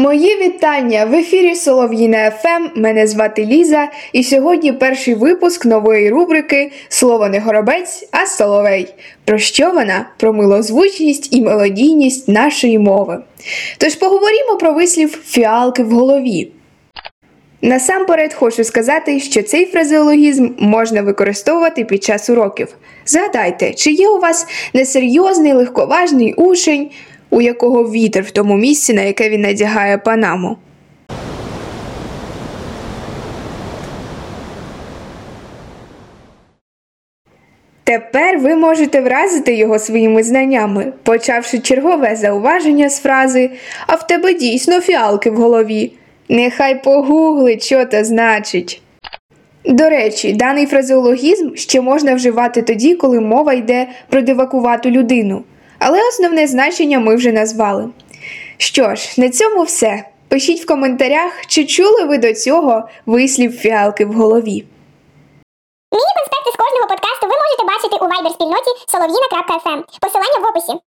Мої вітання в ефірі Солов'їна ФМ. Мене звати Ліза, і сьогодні перший випуск нової рубрики Слово не горобець, а соловей. Про що вона? Про милозвучність і мелодійність нашої мови. Тож поговоримо про вислів фіалки в голові. Насамперед хочу сказати, що цей фразеологізм можна використовувати під час уроків. Згадайте, чи є у вас несерйозний легковажний учень, у якого вітер в тому місці, на яке він надягає панаму. Тепер ви можете вразити його своїми знаннями, почавши чергове зауваження з фрази А в тебе дійсно фіалки в голові. Нехай погуглить, що це значить. До речі, даний фразеологізм ще можна вживати тоді, коли мова йде про дивакувату людину. Але основне значення ми вже назвали. Що ж, на цьому все. Пишіть в коментарях, чи чули ви до цього вислів фіалки в голові. Міні-конспекти з кожного подкасту ви можете бачити у вайбер-спільноті солов'їна.фм. Посилання в описі.